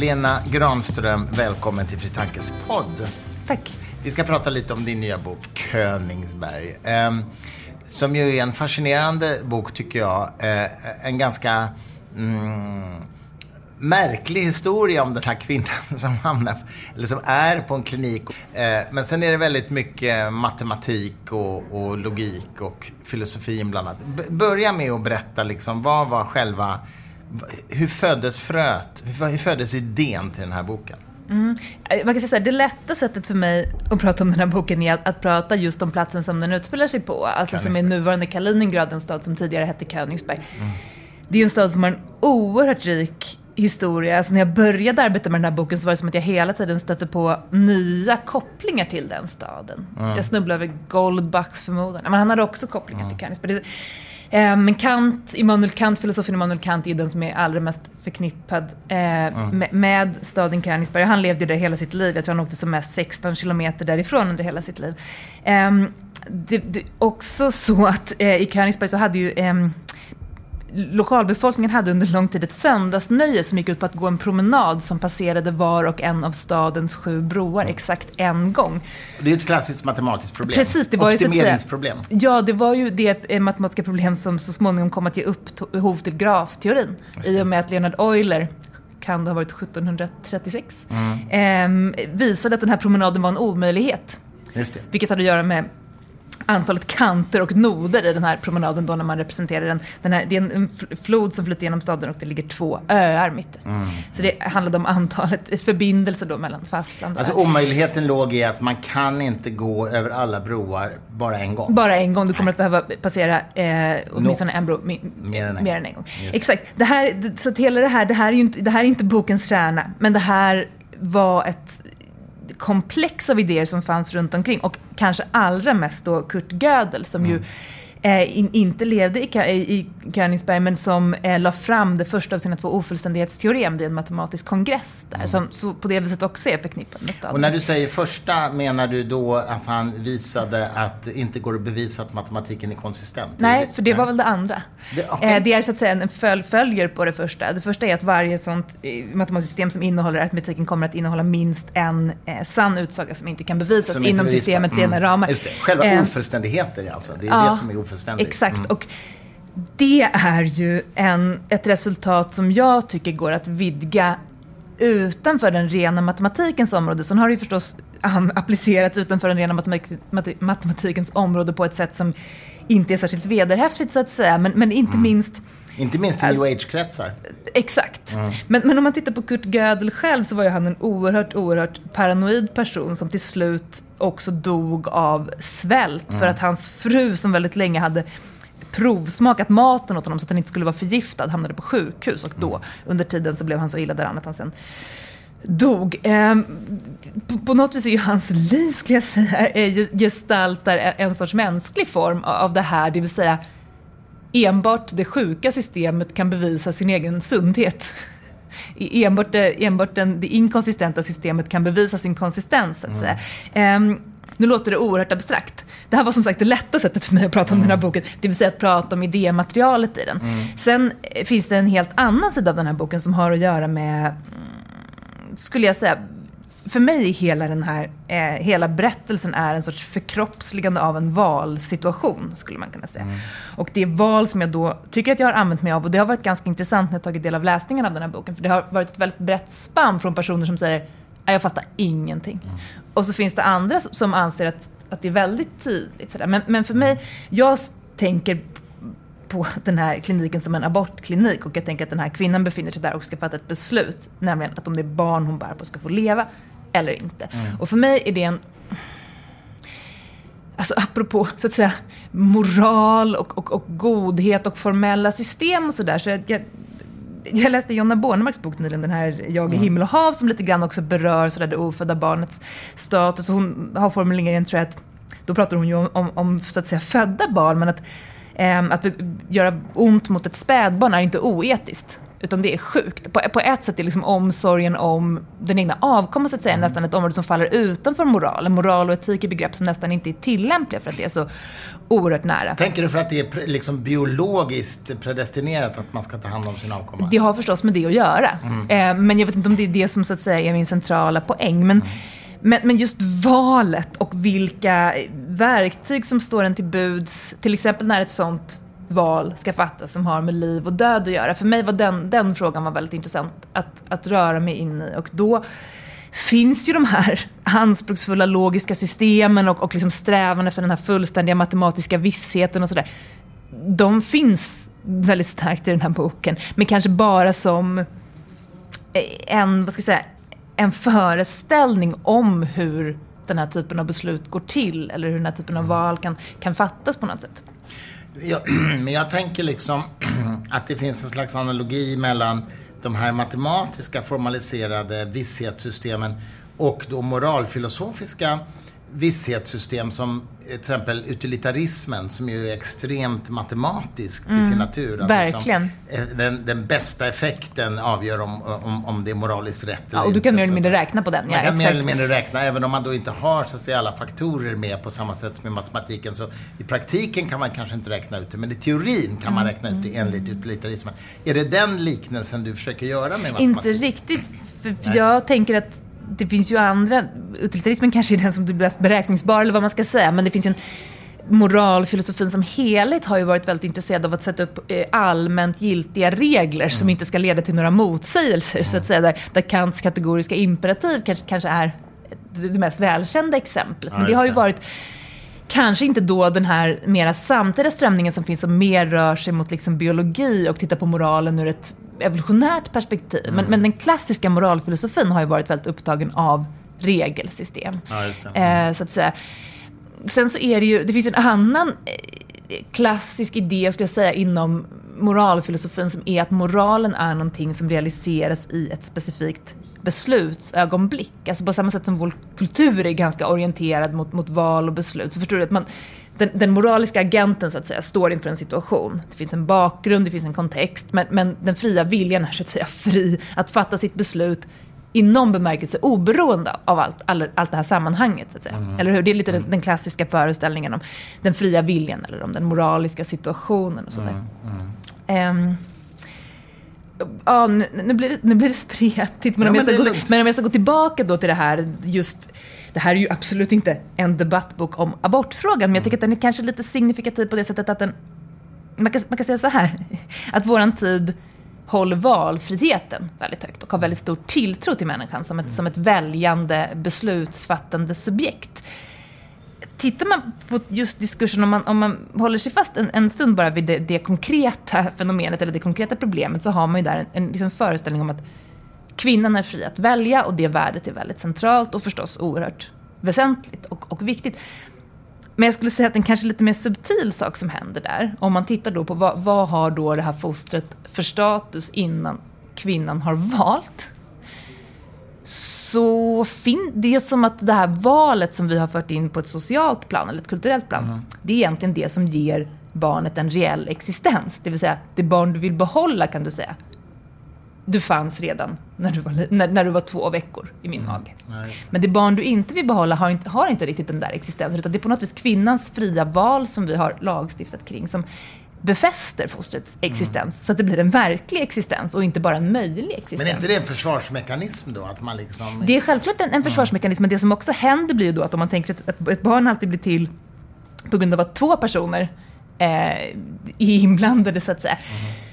Lena Granström, välkommen till Fritankes podd. Tack. Vi ska prata lite om din nya bok Königsberg. Eh, som ju är en fascinerande bok tycker jag. Eh, en ganska mm, märklig historia om den här kvinnan som hamnar, eller som är på en klinik. Eh, men sen är det väldigt mycket matematik och, och logik och filosofi inblandat. B börja med att berätta liksom, vad var själva, hur föddes fröet, hur föddes idén till den här boken? Mm. Eh, man kan säga att det lätta sättet för mig att prata om den här boken är att, att prata just om platsen som den utspelar sig på. Alltså som är nuvarande Kaliningrad, en stad som tidigare hette Königsberg. Mm. Det är en stad som har en oerhört rik historia. Alltså när jag började arbeta med den här boken så var det som att jag hela tiden stötte på nya kopplingar till den staden. Mm. Jag snubblade över Goldbachs förmodan. Men han hade också kopplingar mm. till Königsberg. Eh, men Kant, Immanuel Kant, filosofen Immanuel Kant är den som är allra mest förknippad eh, mm. med, med staden Königsberg. Han levde där hela sitt liv. Jag tror han åkte som mest 16 kilometer därifrån under hela sitt liv. Eh, det, det, också så att eh, i Königsberg så hade ju ehm, lokalbefolkningen hade under lång tid ett söndagsnöje som gick ut på att gå en promenad som passerade var och en av stadens sju broar exakt en gång. Det är ett klassiskt matematiskt problem. Precis, det var Optimeringsproblem. Ju, ja, det var ju det eh, matematiska problem som så småningom kom att ge upphov till grafteorin. I och med att Leonard Euler kan det ha varit 1736, mm. eh, visade att den här promenaden var en omöjlighet. Vilket hade att göra med antalet kanter och noder i den här promenaden då när man representerar den. den här, det är en flod som flyter genom staden och det ligger två öar mitt mm. Så det handlade om antalet förbindelser då mellan fastland och Alltså omöjligheten låg i att man kan inte gå över alla broar bara en gång. Bara en gång. Du kommer att behöva passera eh, åtminstone no. en bro mi, mer, än en, mer än en gång. Just. Exakt. Det här, så hela det här, det här är inte, det här är inte bokens kärna, men det här var ett komplex av idéer som fanns runt omkring och kanske allra mest då Kurt Gödel som mm. ju eh, in, inte levde i, i Königsberg men som eh, la fram det första av sina två ofullständighetsteorem vid en matematisk kongress där, mm. som så på det viset också är förknippad med staden. Och när du säger första, menar du då att han visade att det inte går att bevisa att matematiken är konsistent? Nej, för det var väl det andra. Det, okay. eh, det är så att säga en följ, följer på det första. Det första är att varje sånt eh, matematiskt system som innehåller aritmetiken kommer att innehålla minst en eh, sann utsaga som inte kan bevisas som inom systemets mm. egna ramar. Just det. Själva eh, ofullständigheten alltså, det är ja, det som är ofullständigt. Exakt. Mm. Och det är ju en, ett resultat som jag tycker går att vidga utanför den rena matematikens område. Sen har det ju förstås applicerats utanför den rena matematikens område på ett sätt som inte är särskilt vederhäftigt så att säga. Men, men inte mm. minst inte minst i alltså, new age-kretsar. Exakt. Mm. Men, men om man tittar på Kurt Gödel själv så var ju han en oerhört, oerhört paranoid person som till slut också dog av svält mm. för att hans fru som väldigt länge hade provsmakat maten åt honom så att han inte skulle vara förgiftad hamnade på sjukhus och då mm. under tiden så blev han så illa däran att han sen dog. Eh, på, på, något vis är ju hans liv, skulle jag säga, gestaltar en, en sorts mänsklig form av det här, det vill säga enbart det sjuka systemet kan bevisa sin egen sundhet. Enbart, det, enbart den, det inkonsistenta systemet kan bevisa sin konsistens, så att säga. Um, nu låter det oerhört abstrakt. Det här var som sagt det lätta sättet för mig att prata om mm. den här boken, det vill säga att prata om idématerialet i den. Mm. Sen finns det en helt annan sida av den här boken som har att göra med, mm, skulle jag säga, för mig hela den här, eh, hela berättelsen är en sorts förkroppsligande av en valsituation, skulle man kunna säga. Mm. Och det är val som jag då tycker att jag har använt mig av och det har varit ganska intressant när jag tagit del av läsningen av den här boken. För det har varit ett väldigt brett spann från personer som säger jag fattar ingenting. Mm. Och så finns det andra som anser att, att det är väldigt tydligt. Sådär. Men, men för mig, jag tänker på den här kliniken som en abortklinik och jag tänker att den här kvinnan befinner sig där och ska fatta ett beslut, nämligen att om det är barn hon bär på ska få leva eller inte. Mm. Och för mig är det en Alltså apropå så att säga moral och, och, och godhet och formella system och sådär. Så jag, jag, jag läste Jonna Bornemarks bok nyligen, den här Jag i mm. himmel och hav, som lite grann också berör sådär det ofödda barnets status. Hon har formuleringen, tror jag, att då pratar hon ju om, om, om så att säga födda barn, men att, äm, att göra ont mot ett spädbarn är inte oetiskt. Utan det är sjukt. På, på ett sätt är liksom omsorgen om den egna avkomman så att säga, mm. nästan ett område som faller utanför moralen. Moral och etik är begrepp som nästan inte är tillämpliga för att det är så oerhört nära. Tänker du för att det är liksom biologiskt predestinerat att man ska ta hand om sin avkomma? Det har förstås med det att göra. Mm. Eh, men jag vet inte om det är det som så att säga är min centrala poäng. Men, mm. men, men just valet och vilka verktyg som står en till buds, till exempel när ett sånt val ska fattas som har med liv och död att göra. För mig var den, den frågan var väldigt intressant att, att röra mig in i. Och då finns ju de här anspråksfulla logiska systemen och, och liksom strävan efter den här fullständiga matematiska vissheten och sådär. De finns väldigt starkt i den här boken, men kanske bara som en, vad ska jag säga, en föreställning om hur den här typen av beslut går till eller hur den här typen av val kan, kan fattas på något sätt jag, men jag tänker liksom att det finns en slags analogi mellan de här matematiska formaliserade visshetssystemen och då moralfilosofiska vishetssystem som till exempel utilitarismen som ju är extremt matematisk till mm, sin natur. Alltså verkligen. Liksom, den, den, bästa effekten avgör om, om, om det är moraliskt rätt ja, eller och du kan mer eller mindre räkna på den. Man ja, kan mer eller mindre räkna, även om man då inte har så att säga, alla faktorer med på samma sätt som i matematiken. Så i praktiken kan man kanske inte räkna ut det, men i teorin kan man mm. räkna ut det enligt utilitarismen. Är det den liknelsen du försöker göra med matematik? Inte riktigt, för, för jag tänker att det finns ju andra, utilitarismen kanske är den som blir mest beräkningsbar eller vad man ska säga, men det finns ju en moralfilosofin som helhet har ju varit väldigt intresserad av att sätta upp eh, allmänt giltiga regler mm. som inte ska leda till några motsägelser, mm. så att säga, där, där Kants kategoriska imperativ kanske, kanske är det mest välkända exemplet. Men det har ju varit Kanske inte då den här mera samtida strömningen som finns som mer rör sig mot liksom biologi och tittar på moralen ur ett evolutionärt perspektiv. Mm. Men, men, den klassiska moralfilosofin har ju varit väldigt upptagen av regelsystem. Ja, eh, så att säga. Sen så är det ju, det finns en annan eh, klassisk idé skulle jag säga inom moralfilosofin som är att moralen är någonting som realiseras i ett specifikt beslutsögonblick. Alltså på samma sätt som vår kultur är ganska orienterad mot, mot val och beslut så förstår du att man, den, den, moraliska agenten så att säga står inför en situation. Det finns en bakgrund, det finns en kontext, men, men den fria viljan är så att säga fri att fatta sitt beslut i någon bemärkelse oberoende av allt, all, allt det här sammanhanget. Så att säga. Mm. Eller hur? Det är lite mm. den, den, klassiska föreställningen om den fria viljan eller om den moraliska situationen och sådär. Mm. Um, Ja, nu, nu, blir det, nu blir det spretigt. Men, ja, om jag ska gå, men om jag ska gå tillbaka då till det här, just det här är ju absolut inte en debattbok om abortfrågan, men jag tycker att den är kanske lite signifikativ på det sättet att den... Man kan, man kan säga så här, att våran tid håller valfriheten väldigt högt och har väldigt stor tilltro till människan som ett, som ett väljande, beslutsfattande subjekt. Tittar man på just diskursen, om man, om man håller sig fast en, en stund bara vid det, det, konkreta fenomenet eller det konkreta problemet, så har man ju där en, en liksom föreställning om att kvinnan är fri att välja och det värdet är väldigt centralt och förstås oerhört väsentligt och, och viktigt. Men jag skulle säga att en kanske lite mer subtil sak som händer där, om man tittar då på vad, vad har då det här fostret för status innan kvinnan har valt? Så fin- det är som att det här valet som vi har fört in på ett socialt plan, eller ett kulturellt plan, mm. det är egentligen det som ger barnet en reell existens. Det vill säga, det barn du vill behålla kan du säga, du fanns redan när du var, när, när du var två veckor i min mm. mage. Men det barn du inte vill behålla har inte, har inte riktigt den där existensen, utan det är på något vis kvinnans fria val som vi har lagstiftat kring, som befäster fostrets mm. existens mm. så att det blir en verklig existens och inte bara en möjlig existens. Men är inte det en försvarsmekanism då? Att man liksom... Det är självklart en, en försvarsmekanism, men det som också händer blir ju då att om man tänker att ett barn alltid blir till på grund av att två personer eh, är inblandade så att säga. Mm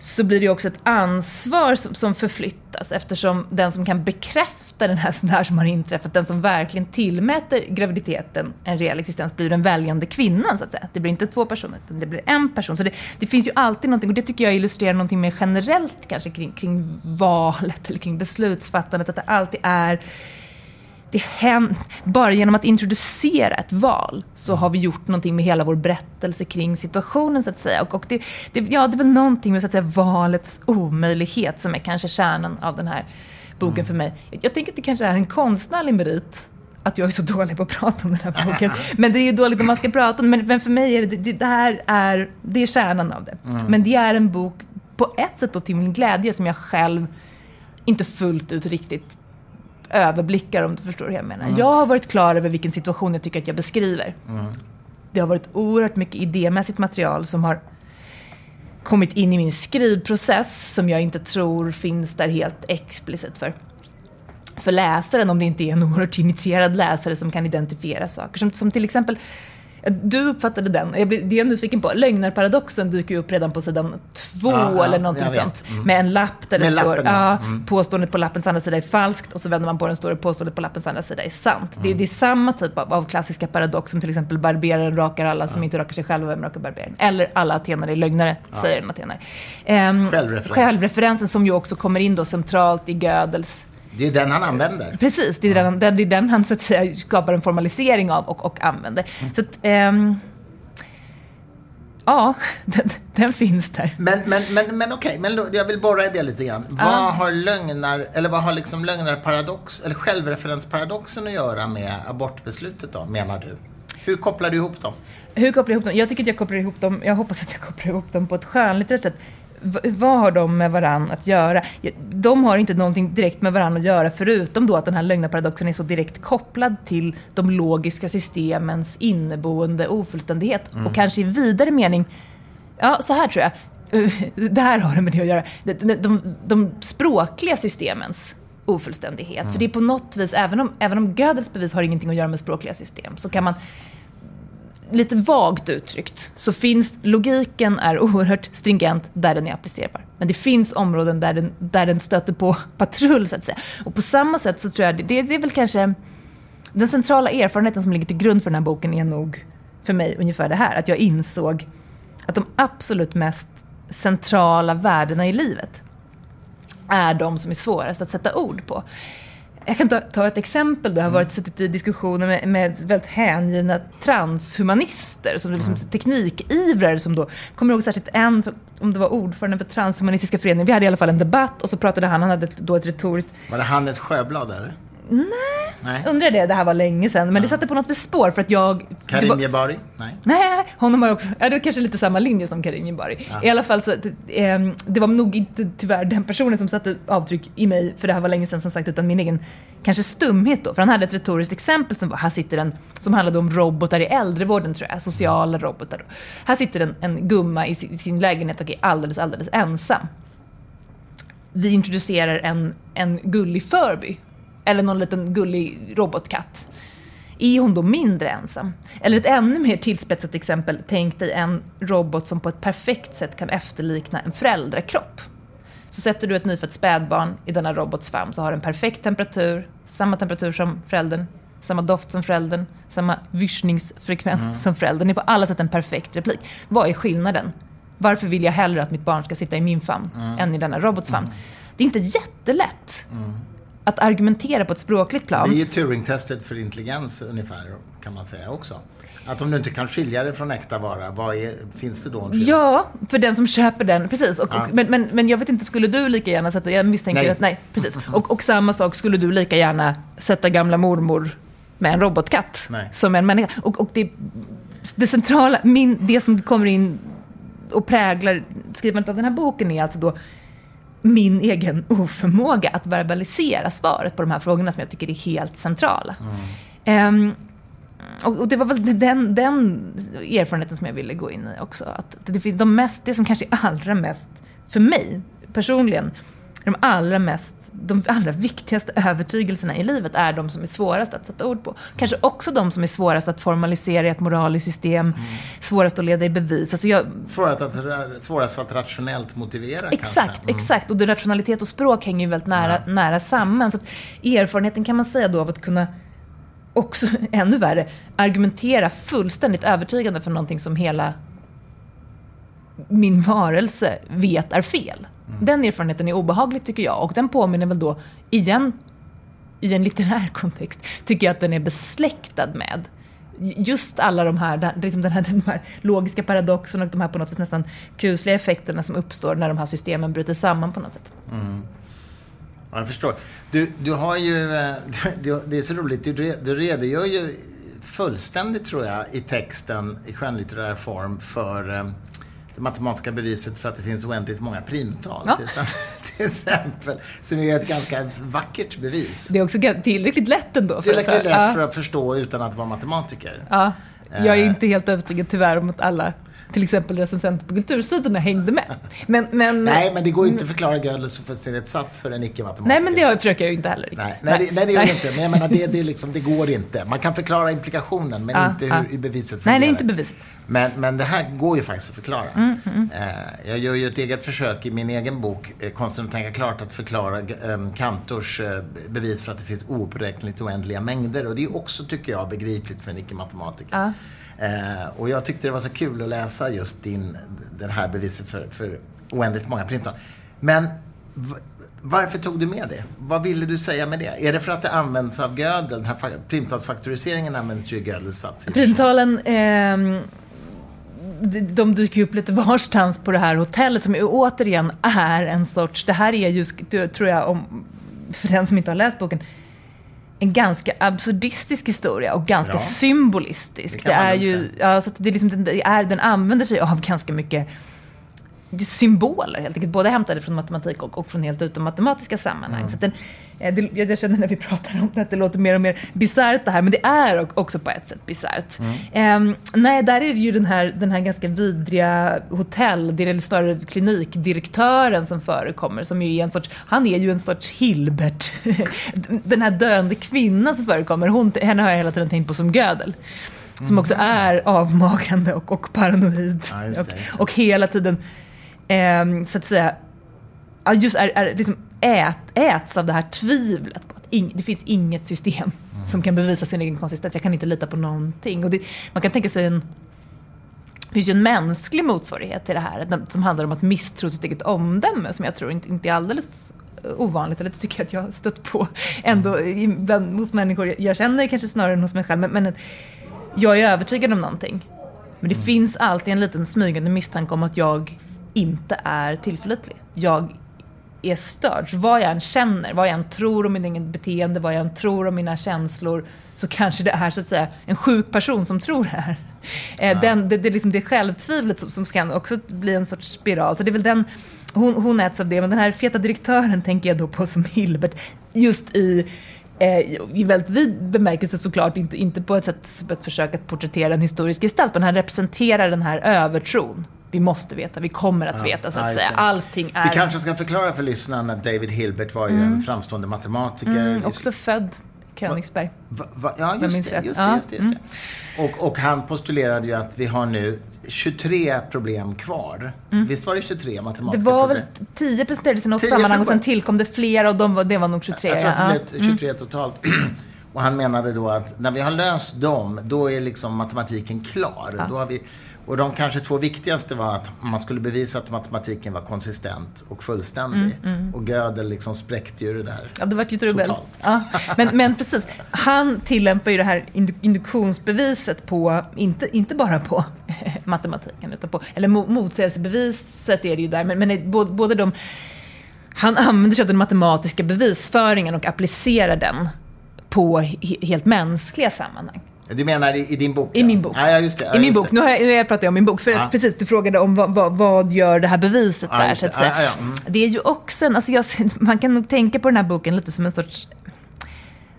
så blir det också ett ansvar som, som förflyttas eftersom den som kan bekräfta den här, här som har inträffat, den som verkligen tillmäter graviditeten en reell existens blir den väljande kvinnan så att säga. Det blir inte två personer, utan det blir en person. Så det, det finns ju alltid någonting, och det tycker jag illustrerar någonting mer generellt kanske kring, kring valet eller kring beslutsfattandet, att det alltid är det händer, bara genom att introducera ett val så har vi gjort någonting med hela vår berättelse kring situationen så att säga. Och, och det, det, ja, det är väl någonting med så att säga, valets omöjlighet som är kanske kärnan av den här boken mm. för mig. Jag, jag tänker att det kanske är en konstnärlig merit att jag är så dålig på att prata om den här boken. Men det är ju dåligt om man ska prata om men, men för mig är det, det, det här är, det är kärnan av det. Mm. Men det är en bok på ett sätt då till min glädje som jag själv inte fullt ut riktigt överblickar om du förstår hur jag menar. Mm. Jag har varit klar över vilken situation jag tycker att jag beskriver. Mm. Det har varit oerhört mycket idémässigt material som har kommit in i min skrivprocess som jag inte tror finns där helt explicit för, för läsaren om det inte är en oerhört initierad läsare som kan identifiera saker. Som, som till exempel du uppfattade den. Jag blir, det är jag nyfiken på. Lögnarparadoxen dyker ju upp redan på sidan två Aha, eller någonting sånt. Mm. Med en lapp där med det står ja, mm. påståendet på lappens andra sida är falskt och så vänder man på den står det påståendet på lappens andra sida är sant. Mm. Det, det, är samma typ av, av, klassiska paradox som till exempel barberaren rakar alla som inte rakar sig själva, vem rakar barberaren? Eller alla atenare är lögnare, ja. säger en atenare. Um, Självreferens. Självreferensen som ju också kommer in då centralt i Gödels det är den han använder. Precis, det är den, det är den han så att säga skapar en formalisering av och, och använder. Mm. Så att, um, Ja, den, den, finns där. Men, men, men, men okej, men jag vill borra i det lite grann. Vad har lögnar, eller vad har liksom lögnarparadox, eller självreferensparadoxen att göra med abortbeslutet då, menar du? Hur kopplar du ihop dem? Hur kopplar jag ihop dem? Jag tycker att jag kopplar ihop dem, jag hoppas att jag kopplar ihop dem på ett skönlitterärt sätt vad har de med varann att göra? De har inte någonting direkt med varann att göra förutom då att den här lögnaparadoxen är så direkt kopplad till de logiska systemens inneboende ofullständighet. Mm. Och kanske i vidare mening, ja så här tror jag, det här har det med det att göra, de, de, de språkliga systemens ofullständighet. Mm. För det är på något vis, även om, även om Gödels bevis har ingenting att göra med språkliga system, så kan man lite vagt uttryckt så finns logiken är oerhört stringent där den är applicerbar. Men det finns områden där den, där den stöter på patrull så att säga. Och på samma sätt så tror jag, det, det är väl kanske den centrala erfarenheten som ligger till grund för den här boken är nog för mig ungefär det här, att jag insåg att de absolut mest centrala värdena i livet är de som är svårast att sätta ord på. Jag kan ta, ta ett exempel. Då. Jag har varit, suttit i diskussioner med, med väldigt hängivna transhumanister, som liksom mm. teknikivrare som då, kommer ihåg särskilt en, om det var ordförande för Transhumanistiska föreningen, vi hade i alla fall en debatt och så pratade han, han hade då ett retoriskt... Var det Hannes Sjöblad eller? Nej, Nej. undrar det. Det här var länge sedan. Men ja. det satte på något spår för att jag... Karim Jebari? Nej. Nej, honom har också... Ja, det var kanske lite samma linje som Karim Jebari. Ja. I alla fall så, eh, det var nog inte tyvärr den personen som satte avtryck i mig, för det här var länge sedan som sagt, utan min egen kanske stumhet då. För han hade ett retoriskt exempel som var, här sitter en, som handlade om robotar i äldrevården tror jag, sociala robotar. Då. Här sitter en, en gumma i sin, i sin lägenhet och är alldeles, alldeles ensam vi introducerar en, en gullig Furby eller någon liten gullig robotkatt. Är hon då mindre ensam? Eller ett ännu mer tillspetsat exempel, tänk dig en robot som på ett perfekt sätt kan efterlikna en föräldrakropp. Så sätter du ett nyfött spädbarn i denna robots famn så har den perfekt temperatur, samma temperatur som föräldern, samma doft som föräldern, samma vyrsningsfrekvens mm. som föräldern. Det är på alla sätt en perfekt replik. Vad är skillnaden? Varför vill jag hellre att mitt barn ska sitta i min famn mm. än i denna robots famn? Mm. Det är inte jättelätt. Mm att argumentera på ett språkligt plan. Det är ju Turing-testet för intelligens ungefär, kan man säga också. Att om du inte kan skilja det från äkta vara, vad är, finns det då en skillnad? Ja, för den som köper den, precis. Och, ja. och, men, men, men jag vet inte, skulle du lika gärna sätta, jag misstänker nej. att, nej, precis. Och, och samma sak, skulle du lika gärna sätta gamla mormor med en robotkatt nej. som en människa? Och, och det, det centrala, min, det som kommer in och präglar skrivandet av den här boken är alltså då min egen oförmåga att verbalisera svaret på de här frågorna som jag tycker är helt centrala. Mm. Um, och, och, det var väl den, den erfarenheten som jag ville gå in i också. Att det, de mest, det som kanske är allra mest, för mig personligen, de allra mest, de allra viktigaste övertygelserna i livet är de som är svårast att sätta ord på. Kanske också de som är svårast att formalisera i ett moraliskt system, mm. svårast att leda i bevis. Alltså jag... svårast, att, svårast att rationellt motivera Exakt, mm. exakt. Och det, rationalitet och språk hänger ju väldigt nära, ja. nära samman. Så erfarenheten kan man säga då av att kunna också, ännu värre, argumentera fullständigt övertygande för någonting som hela min varelse vet är fel. Mm. Den erfarenheten är obehaglig tycker jag och den påminner väl då igen i en litterär kontext tycker jag att den är besläktad med just alla de här, liksom den här, de här logiska paradoxerna och de här på något vis nästan kusliga effekterna som uppstår när de här systemen bryter samman på något sätt. Mm. Ja, jag förstår. Du, du har ju, eh, du, det är så roligt, du, du redogör ju fullständigt tror jag i texten i skönlitterär form för eh, det matematiska beviset för att det finns oändligt många primtal. Ja. Till, exempel. Som är ett ganska vackert bevis. Det är också tillräckligt lätt ändå. för Tillräckligt att- lätt ja. för att förstå utan att vara matematiker. Ja, jag är Eh. inte helt övertygad tyvärr om att alla, till exempel recensenter på kultursidorna, hängde med. Men, men, Nej, men det går ju inte att förklara Gödels fullständighetssats för en icke-matematiker. nej, men det försöker jag ju inte heller riktigt. Nej, nej, det, nej, det gör det inte. Men jag menar, det, det, liksom, det går inte. Man kan förklara implikationen, men Ja, inte hur, hur beviset fungerar. Nej, det är inte bevisat. Men, men det här går ju faktiskt att förklara. Mm, Eh, jag gör ju ett eget försök i min egen bok, eh, Konsten att tänka klart, att förklara eh, Kantors bevis för att det finns ouppräkneligt oändliga mängder. Och det är också, tycker jag, begripligt för en icke-matematiker. Ja. Eh, och jag tyckte det var så kul att läsa just din, den här beviset för, för oändligt många primtal. Men varför tog du med det? Vad ville du säga med det? Är det för att det används av Gödel? Den här primtalsfaktoriseringen används ju i Gödels sats. Primtalen, ehm, de, dyker ju upp lite varstans på det här hotellet som återigen är en sorts, det här är ju, tror jag, om, för den som inte har läst boken, en ganska absurdistisk historia och ganska Ja. symbolistisk. Det Det, är ju, ja, så att det är liksom, det är, den använder sig av ganska mycket symboler helt enkelt, både hämtade från matematik och, och från helt utom matematiska sammanhang. Så att den, eh, det, jag känner när vi pratar om det att det låter mer och mer bisarrt det här, men det är också på ett sätt bisarrt. Ehm, nej, där är det ju den här, den här ganska vidriga hotell, det är snarare klinikdirektören som förekommer, som ju är en sorts, han är ju en sorts Hilbert. den här döende kvinnan som förekommer, hon, henne har jag hela tiden tänkt på som Gödel. Som också är avmagrande och, och paranoid. Ja, det, och, och hela tiden, ehm, så att säga, just är, är liksom ät, äts av det här tvivlet på att ing, det finns inget system som kan bevisa sin egen konsistens. Jag kan inte lita på någonting. Och det, man kan tänka sig en det finns ju en mänsklig motsvarighet till det här som handlar om att misstro sitt eget omdöme som jag tror inte, inte är alldeles ovanligt, eller det tycker jag att jag har stött på ändå bland, hos människor jag, känner kanske snarare än hos mig själv. Men, men jag är övertygad om någonting. Men det finns alltid en liten smygande misstanke om att jag inte är tillförlitlig. Jag är störd. Så vad jag än känner, vad jag än tror om mitt eget beteende, vad jag än tror om mina känslor, så kanske det är så att säga en sjuk person som tror det här. Eh, Den, det, det är liksom det självtvivlet som, som kan också bli en sorts spiral. Så det är väl den, hon, hon äts av det, men den här feta direktören tänker jag då på som Hilbert, just i Eh, I väldigt vid bemärkelse såklart, inte, inte på ett sätt som ett försök att porträttera en historisk gestalt, men han representerar den här övertron. Vi måste veta, vi kommer att Ja, veta så ja, att just säga. det. Allting är... Vi kanske ska förklara för lyssnarna att David Hilbert var ju en framstående matematiker. Mm, också född Königsberg. Va, va, ja, just det, just det, Ja, just det, just det. Och, och han postulerade ju att vi har nu 23 problem kvar. Visst var det 23 Det matematiska var väl problem? 10 presenterades i något 10 sammanhang och sen tillkom det flera och de var, det var nog 23. Jag tror att ja. det blev 23 totalt. Och han menade då att när vi har löst dem, då är liksom matematiken klar. Då har vi, och de kanske två viktigaste var att man skulle bevisa att matematiken var konsistent och fullständig. Mm, Och Gödel liksom spräckte ju det där. Ja, det var ju trubbel. Totalt. Ja, men, men precis, han tillämpar ju det här indu- induktionsbeviset på, inte, inte bara på matematiken, utan på, eller mo- motsägelsebeviset är det ju där, men, men både, både de, han använder sig av den matematiska bevisföringen och applicerar den på he, helt mänskliga sammanhang. Du menar i, i din bok? I ja? min bok. Ja, just det. Ja, I min bok. det. Nu, har jag, nu pratar jag om min bok. För Ja. precis, du frågade om vad, vad, vad gör det här beviset där, så att det. säga. Mm. Det är ju också en, alltså jag, man kan nog tänka på den här boken lite som en sorts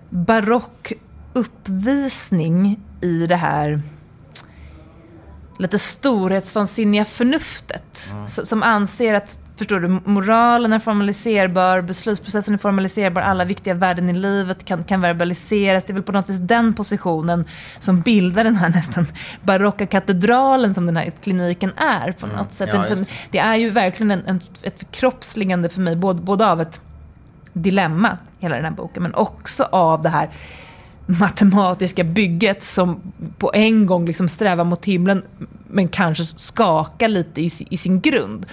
barock uppvisning i det här lite storhetsvansinniga förnuftet. Mm. Som anser att, förstår du, moralen är formaliserbar, beslutsprocessen är formaliserbar, alla viktiga värden i livet kan, kan verbaliseras. Det är väl på något vis den positionen som bildar den här nästan barocka katedralen som den här kliniken är på något sätt. Mm. Ja, Den som, just det är ju verkligen en, en, ett förkroppsligande för mig, både, både av ett dilemma, hela den här boken, men också av det här matematiska bygget som på en gång liksom strävar mot himlen men kanske skakar lite i, i sin grund.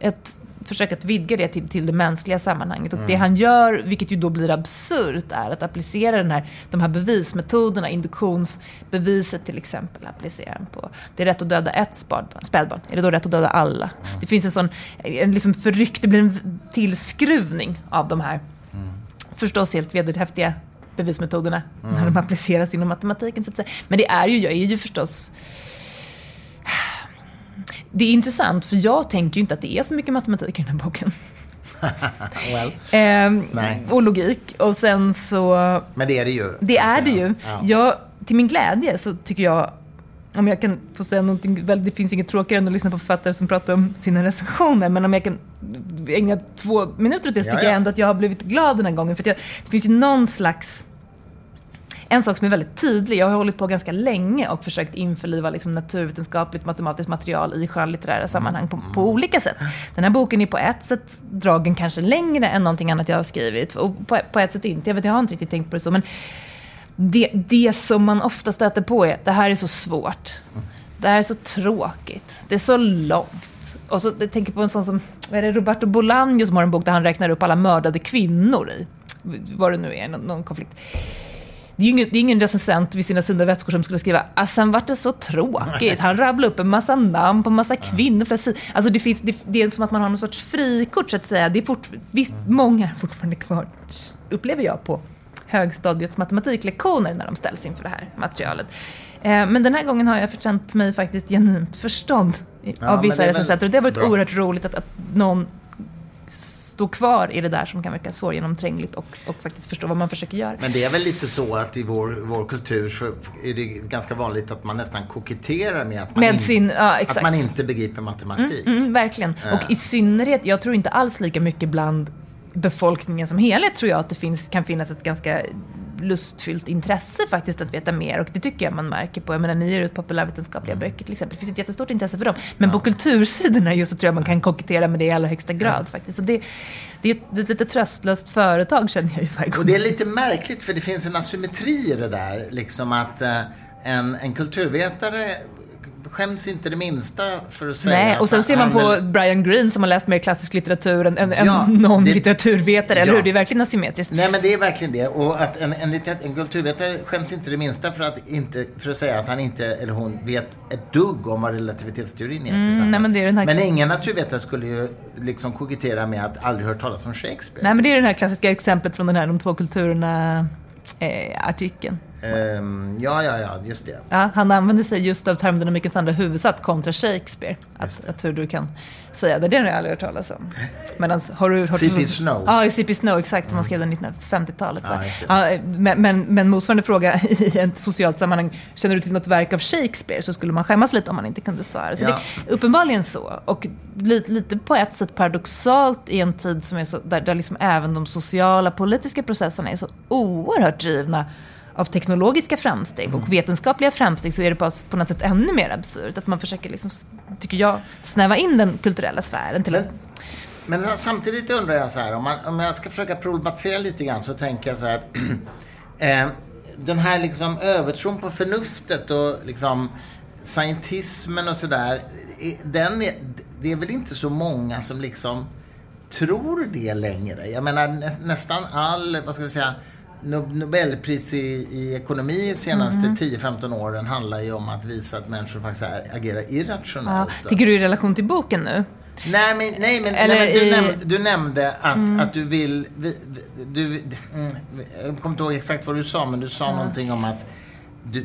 Ett, ett försök att vidga det till, till det mänskliga sammanhanget. Och det han gör, vilket ju då blir absurt, är att applicera den här, de här bevismetoderna, induktionsbeviset till exempel, applicerar han på. Det är rätt att döda ett spädbarn, spädbarn. är det då rätt att döda alla? Det finns en sån, en liksom förryckt, det blir en tillskruvning av de här förstås helt vederhäftiga bevismetoderna när de appliceras inom matematiken. Så att säga. Men det är ju, jag är ju förstås Det är intressant, för jag tänker ju inte att det är så mycket matematik i den här boken. well. Nej. och logik. Och sen så... Men det är det ju. Det är det ju. Ja. Jag, till min glädje så tycker jag, om jag kan få säga någonting, väl, det finns inget tråkigare än att lyssna på författare som pratar om sina recensioner, men om jag kan ägna två minuter åt det så tycker ja. jag ändå att jag har blivit glad den här gången. För jag, det finns ju någon slags en sak som är väldigt tydlig, jag har hållit på ganska länge och försökt införliva liksom naturvetenskapligt matematiskt material i skönlitterära sammanhang på, på olika sätt. Den här boken är på ett sätt dragen kanske längre än någonting annat jag har skrivit och på, på ett sätt inte. Jag vet, jag har inte riktigt tänkt på det så, men det, det som man ofta stöter på är, det här är så svårt. Det här är så tråkigt. Det är så långt. Och så jag tänker på en sån som, vad är det, Roberto Bolaño som har en bok där han räknar upp alla mördade kvinnor i, vad det nu är, någon, någon konflikt. Det är ju ingen, det är ingen recensent vid sina sunda vätskor som skulle skriva ah, sen vart det så tråkigt. Han rabblade upp en massa namn på en massa kvinnor. flera sidor." Alltså det, finns, det, det är som att man har någon sorts frikort så att säga. Det är fort, visst, många är fortfarande kvar, upplever jag, på högstadiets matematiklektioner när de ställs inför det här materialet. Eh, men den här gången har jag förtjänt mig faktiskt genuint förstånd i- Ja, av vissa recensenter. Det har varit bra. oerhört roligt att, att någon står kvar i det där som kan verka svårgenomträngligt och, och faktiskt förstå vad man försöker göra. Men det är väl lite så att i vår, vår kultur så är det ganska vanligt att man nästan koketterar med att man, Med in- sin, ja att man inte begriper matematik. Mm, verkligen. Och i synnerhet, jag tror inte alls lika mycket bland befolkningen som helhet tror jag att det finns, kan finnas ett ganska lustfyllt intresse faktiskt att veta mer och det tycker jag man märker på, jag menar ni ger ut populärvetenskapliga böcker till exempel, det finns ett jättestort intresse för dem. Men på kultursidorna just så tror jag man kan kokettera med det i allra högsta grad faktiskt. Så det, det är ett, det är ett lite tröstlöst företag känner jag ju varje gång. Och det är lite märkligt för det finns en asymmetri i det där. Liksom att eh, en, en kulturvetare skäms inte det minsta för att säga Nej, och sen ser man på vill- Brian Greene som har läst mer klassisk litteratur än, än, Ja, än någon det- litteraturvetare, eller Ja. hur? Det är verkligen asymmetriskt. Nej men det är verkligen det. Och att en, en, en kulturvetare skäms inte det minsta för att, inte, för att säga att han inte, eller hon, vet ett dugg om vad relativitetsteorin är. Mm, nej, men det är den här- men ingen naturvetare skulle ju liksom kokettera med att aldrig hört talas om Shakespeare. Nej, men det är det här klassiska exemplet från den här De två kulturerna-artikeln. Ehm, ja, ja, ja, just det. ja, han använder sig just av termodynamikens andra huvudsats kontra Shakespeare. Att, att hur du kan säga det. Det har jag aldrig hört talas om. Medan, har du hört C.P. Snow. Ja, i C.P. Snow, exakt. Man skrev den 1950-talet. va? Ja, just det. Ja, men, men, men motsvarande fråga i ett socialt sammanhang. Känner du till något verk av Shakespeare? Så skulle man skämmas lite om man inte kunde svara. Så Ja. det är uppenbarligen så. Och lite, lite på ett sätt paradoxalt i en tid som är så, där, där liksom även de sociala politiska processerna är så oerhört drivna av teknologiska framsteg Mm. och vetenskapliga framsteg så är det på, på något sätt ännu mer absurt. Att man försöker, liksom, tycker jag, snäva in den kulturella sfären till Men, att men samtidigt undrar jag så här, om, man, om jag ska försöka problematisera lite grann så tänker jag så här att eh, den här liksom övertron på förnuftet och liksom scientismen och sådär, den är, det är väl inte så många som liksom tror det längre. Jag menar nä, nästan all, vad ska vi säga, Nobelpris i, i ekonomi de senaste Mm. 10-15 åren handlar ju om att visa att människor faktiskt agerar Ja, irrationellt. tänker du i relation till boken nu? Nej, men, nej, men, Eller nej, men du, i- näm, du nämnde att, att du vill... Vi, du, mm, jag kommer inte ihåg exakt vad du sa, men du sa någonting om att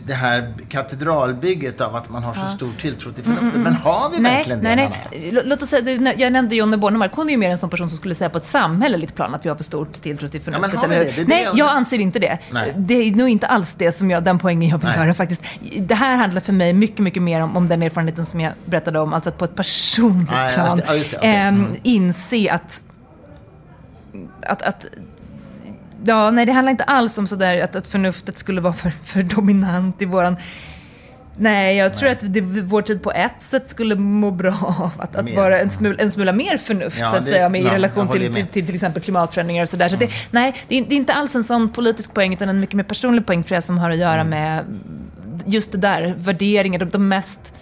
det här katedralbygget av att man har så stor tilltro till förnuftet. Men har vi Nej, verkligen nej, det? nej. Lå- Låt oss säga, jag nämnde Jonne Bornemark, hon är ju mer en sån person som skulle säga på ett samhälleligt plan att vi har för stort tilltro till men förnuftet. har vi det? Det nej, jag- anser inte det. Nej. Det är nog inte alls det som jag, den poängen jag vill Nej. göra faktiskt. Det här handlar för mig mycket, mycket mer om, om den erfarenheten som jag berättade om, alltså att på ett personligt Ja, ja, just plan det. Ja, just det. Okej. ehm, Mm. inse att, att, att Ja, nej, det handlar inte alls om sådär att, att förnuftet skulle vara för, för dominant i våran... Nej, jag tror att det, vår tid på ett sätt skulle må bra av att, att Mer. vara en smula, en smula mer förnuft, Ja, så att det- säga, med, i relation till, till, till till exempel klimatförändringar och sådär. Så det, nej, det är, det är inte alls en sån politisk poäng, utan en mycket mer personlig poäng tror jag, som har att göra med just det där, värderingar, de, de mest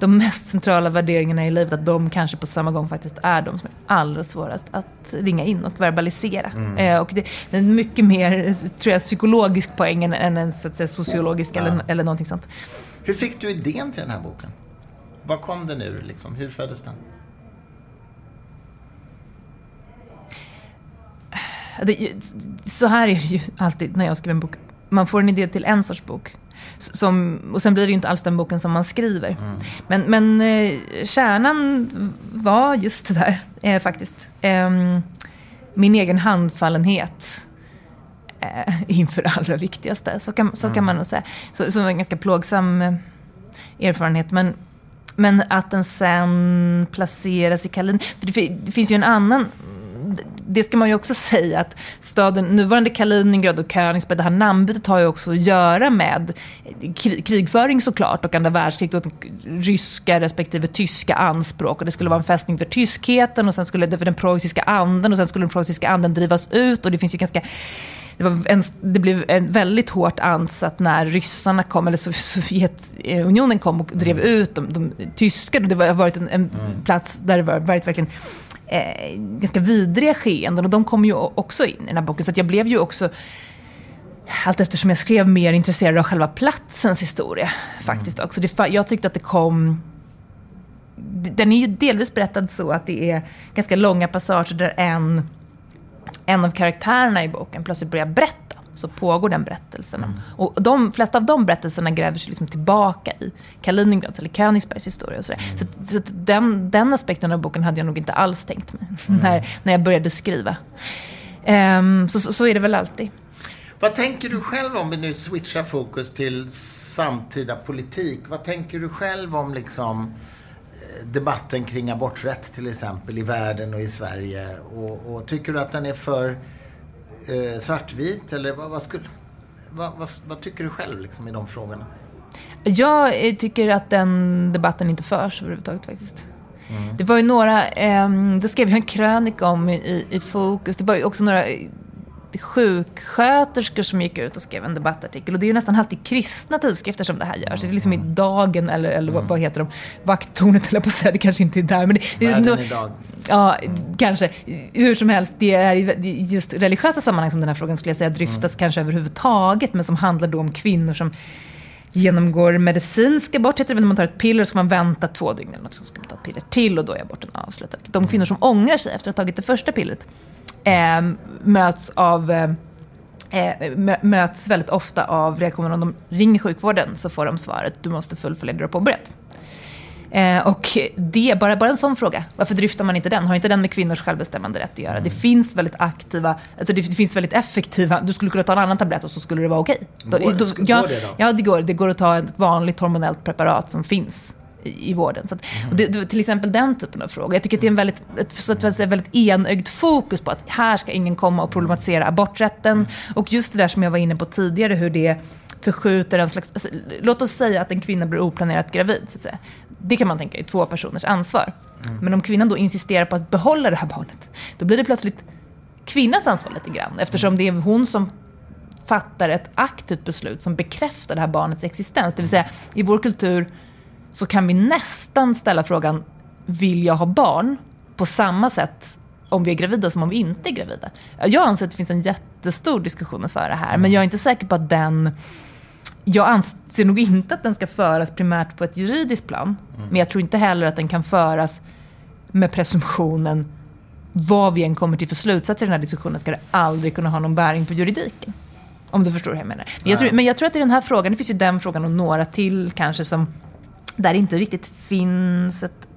de mest centrala värderingarna i livet, att de kanske på samma gång faktiskt är de som är allra svårast att ringa in och verbalisera. Eh, och det, det är mycket mer, tror jag, psykologisk poäng än, än en så att säga, sociologisk eller, eller någonting sånt. Hur fick du idén till den här boken? Var kom den ur? Liksom? Hur föddes den? Det, så här är det ju alltid när jag skriver en bok. Man får en idé till en sorts bok. Som, och sen blir det ju inte alls den boken som man skriver. Mm. Men, men eh, kärnan var just det där, eh, faktiskt. Eh, min egen handfallenhet eh, inför det allra viktigaste. Så kan, så mm. kan man nog säga. Så, så en ganska plågsam eh, erfarenhet. Men, men att den sen placeras i Kalin. För det, det finns ju en annan det ska man ju också säga att staden, nuvarande Kaliningrad och Königsberg, det här namnbytet har ju också att göra med krigföring såklart och andra världskriget och ryska respektive tyska anspråk. Och det skulle vara en fästning för tyskheten och sen skulle det för den preussiska anden och sen skulle den preussiska anden drivas ut och det finns ju ganska det, en, det blev en väldigt hårt ansatt när ryssarna kom, eller Sovjetunionen kom och drev mm. ut de, de tyska. Det har varit en, en mm. plats där det var, varit verkligen eh, ganska vidriga skeenden och de kom ju också in i den här boken. Så jag blev ju också, allt eftersom jag skrev, mer intresserad av själva platsens historia. Faktiskt mm. också. Det, jag tyckte att det kom den är ju delvis berättad så att det är ganska långa passager där en, en av karaktärerna i boken plötsligt börjar berätta så pågår den berättelsen. Mm. Och de flesta av de berättelserna gräver sig liksom tillbaka i Kaliningrads eller Königsbergs historia. Och sådär. Mm. Så, så den, den, aspekten av boken hade jag nog inte alls tänkt mig mm. när, när jag började skriva. Um, så, så, så är det väl alltid. Vad tänker du själv om vi nu switchar fokus till samtida politik? Vad tänker du själv om liksom eh, debatten kring aborträtt till exempel i världen och i Sverige? Och, och tycker du att den är för eh, svartvit? Eller vad, vad, skulle, vad, vad, vad, tycker du själv liksom, i de frågorna? Jag eh, tycker att den debatten inte förs överhuvudtaget faktiskt. Mm. Det var ju några, eh, det skrev jag en krönika om i, i Fokus. Det var ju också några sjuksköterskor som gick ut och skrev en debattartikel. Och det är ju nästan alltid kristna tidskrifter som det här görs. Det är liksom i mm. Dagen eller, eller mm. vad heter de? Vakttornet eller på att säga, det kanske inte är där. Men det, Världen no, idag. Ja, mm. kanske. Hur som helst, det är i just religiösa sammanhang som den här frågan skulle jag säga dryftas mm. kanske överhuvudtaget. Men som handlar då om kvinnor som genomgår medicinsk abort, heter det när man tar ett piller, så ska man vänta två dygn eller något, så ska man ta ett piller till och då är aborten avslutad. De kvinnor som ångrar sig efter att ha tagit det första pillret eh, möts av eh, eh möts väldigt ofta av reaktioner om de ringer sjukvården så får de svaret du måste fullfölja det du har påbörjat. Eh, och det, bara, bara en sån fråga, varför dryftar man inte den? Har inte den med kvinnors självbestämmande rätt att göra? Mm. Det finns väldigt aktiva, alltså det, det, finns väldigt effektiva, du skulle kunna ta en annan tablett och så skulle det vara okej. Okay. Går, då, då, ja, går det då? Ja, det går. Det går att ta ett vanligt hormonellt preparat som finns i, vården. Så att, mm. det, det, till exempel den typen av frågor. Jag tycker att det är en väldigt, ett, så att säga, väldigt enögd fokus på att här ska ingen komma och problematisera aborträtten. Mm. Och just det där som jag var inne på tidigare, hur det förskjuter en slags... Alltså, låt oss säga att en kvinna blir oplanerat gravid. Så att säga. Det kan man tänka är två personers ansvar. Mm. Men om kvinnan då insisterar på att behålla det här barnet, då blir det plötsligt kvinnans ansvar lite grann. Eftersom det är hon som fattar ett aktivt beslut som bekräftar det här barnets existens. Det vill säga, i vår kultur så kan vi nästan ställa frågan, vill jag ha barn? På samma sätt om vi är gravida som om vi inte är gravida. Jag anser att det finns en jättestor diskussion att föra här, mm. men jag är inte säker på att den... Jag anser nog inte att den ska föras primärt på ett juridiskt plan, mm. men jag tror inte heller att den kan föras med presumtionen vad vi än kommer till för slutsatser i den här diskussionen ska det aldrig kunna ha någon bäring på juridiken. Om du förstår hur jag menar. Men jag, tror, men jag tror att i den här frågan, det finns ju den frågan och några till kanske som där det inte riktigt finns ett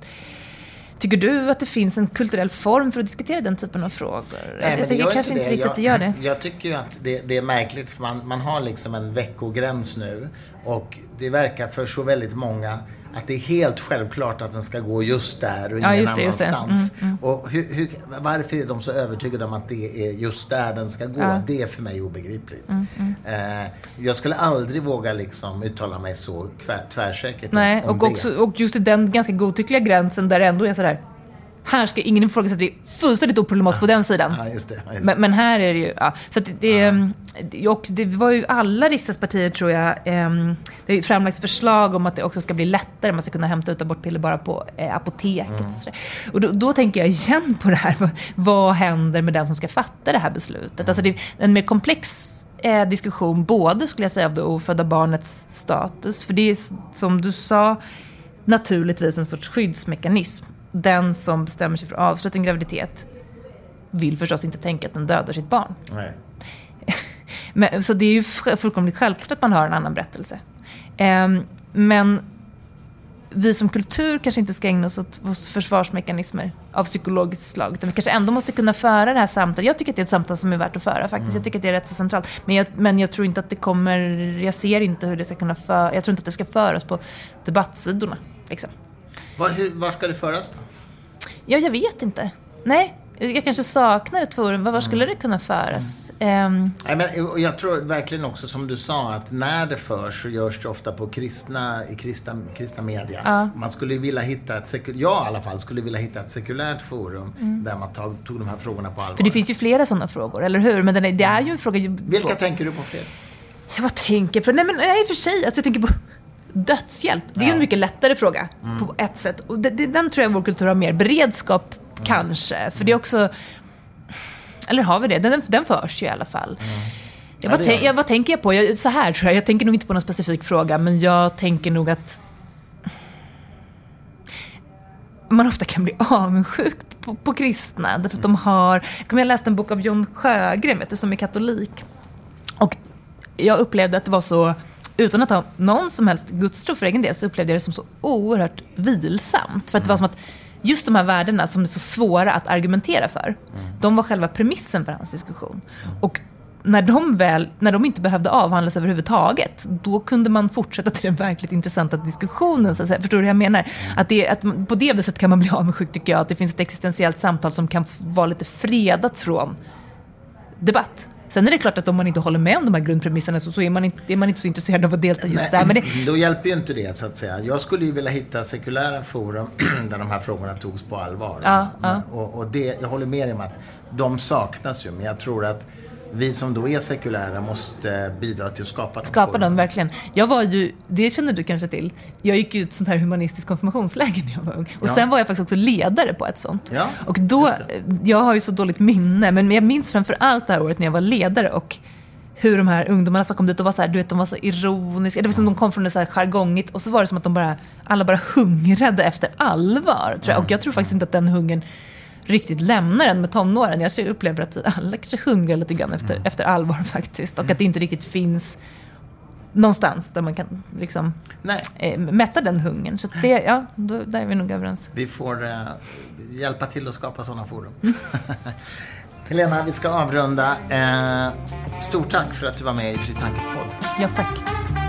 Tycker du att det finns en kulturell form för att diskutera den typen av frågor? Nej, jag tycker kanske inte, inte riktigt jag, det gör det. Jag tycker ju att det, det, är märkligt för man, man har liksom en veckogräns nu och det verkar för så väldigt många att det är helt självklart att den ska gå just där och ingen ja, just det, annanstans. Mm, mm. Och hur, hur, varför är de så övertygade om att det är just där den ska gå? Ja. Det är för mig obegripligt. Mm, mm. eh, jag skulle aldrig våga liksom uttala mig så tvärsäkert Nej, om, om och, också, och just den ganska godtyckliga gränsen där det ändå är sådär här ska ingen ifrågasätta, det är fullständigt oproblematiskt på den sidan. Ja, just det, just det. Men, men, här är det ju, ja. Så det, det, och det var ju alla riksdagspartier tror jag, um, det har framlagts förslag om att det också ska bli lättare, man ska kunna hämta ut abortpiller bara på eh, apoteket. Mm. Och, och då, då, tänker jag igen på det här, vad, vad händer med den som ska fatta det här beslutet? Mm. Alltså det är en mer komplex eh, diskussion, både skulle jag säga av det ofödda barnets status, för det är som du sa, naturligtvis en sorts skyddsmekanism den som bestämmer sig för att avsluta en graviditet vill förstås inte tänka att den dödar sitt barn. Nej. Men, så det är ju fullkomligt självklart att man hör en annan berättelse. Eh, men vi som kultur kanske inte ska ägna oss åt försvarsmekanismer av psykologiskt slag. Utan vi kanske ändå måste kunna föra det här samtalet. Jag tycker att det är ett samtal som är värt att föra faktiskt. Mm. Jag tycker att det är rätt så centralt. Men jag, men jag tror inte att det kommer, jag ser inte hur det ska kunna föras. Jag tror inte att det ska föras på debattsidorna. Liksom. Var, hur, var ska det föras då? Ja, jag vet inte. Nej, jag kanske saknar ett forum. Var skulle det kunna föras? Mm. Um... Nej, men, jag tror verkligen också som du sa att när det förs så görs det ofta på kristna, i kristna, kristna media. Ja. Man skulle vilja hitta ett, jag i alla fall, skulle vilja hitta ett sekulärt forum mm. där man tog, tog de här frågorna på allvar. För det finns ju flera sådana frågor, eller hur? Men är, det är ju en fråga... Vilka tänker du på fler? Jag vad tänker på? Nej men i och för sig, alltså jag tänker på dödshjälp. Det är ja. en mycket lättare fråga mm. på ett sätt. Och det, det, den tror jag vår kultur har mer beredskap Kanske, för det är också... Eller har vi det? Den, den förs ju i alla fall. Mm. Ja, vad, tänk, ja, vad tänker jag på? Jag, så här tror jag. Jag tänker nog inte på någon specifik fråga, men jag tänker nog att man ofta kan bli avundsjuk på, på kristna. Därför att de har... Jag läste en bok av John Sjögren, vet du, som är katolik. Och jag upplevde att det var så... Utan att ha någon som helst gudstro för egen del så upplevde jag det som så oerhört vilsamt. För att det var som att just de här värdena som är så svåra att argumentera för, mm. de var själva premissen för hans diskussion. Mm. Och när de, väl, när de inte behövde avhandlas överhuvudtaget, då kunde man fortsätta till den verkligt intressanta diskussionen. Så att säga. Förstår du hur jag menar? Mm. Att, det, att på det viset kan man bli avundsjuk, tycker jag, att det finns ett existentiellt samtal som kan vara lite fredat från debatt. Sen är det klart att om man inte håller med om de här grundpremisserna så, så är, man inte, är man inte så intresserad av att delta just Nej, där. Men det... Då hjälper ju inte det, så att säga. Jag skulle ju vilja hitta sekulära forum där de här frågorna togs på allvar. Ja, ja. Och, och det, jag håller med om att de saknas ju, men jag tror att vi som då är sekulära måste bidra till att skapa dem. Skapa dem, verkligen. Jag var ju, det känner du kanske till, jag gick ut sånt här humanistiskt konfirmationsläger när jag var ung. Och ja. sen var jag faktiskt också ledare på ett sånt. Ja, och då, jag har ju så dåligt minne, men jag minns framför allt det här året när jag var ledare och hur de här ungdomarna som kom dit och var så här, du vet, de var så ironiska. Det var som de kom från det så här jargongigt och så var det som att de bara, alla bara hungrade efter allvar. Tror jag. Och jag tror faktiskt inte att den hungern riktigt lämnar en med tonåren. Jag upplever att alla kanske hungrar lite grann efter, mm. efter allvar faktiskt. Och att det inte riktigt finns någonstans där man kan liksom, eh, mätta den hungern. Så det, ja, då, där är vi nog överens. Vi får eh, hjälpa till att skapa sådana forum. Mm. Helena, vi ska avrunda. Eh, stort tack för att du var med i Fri Tankes podd. Ja, tack.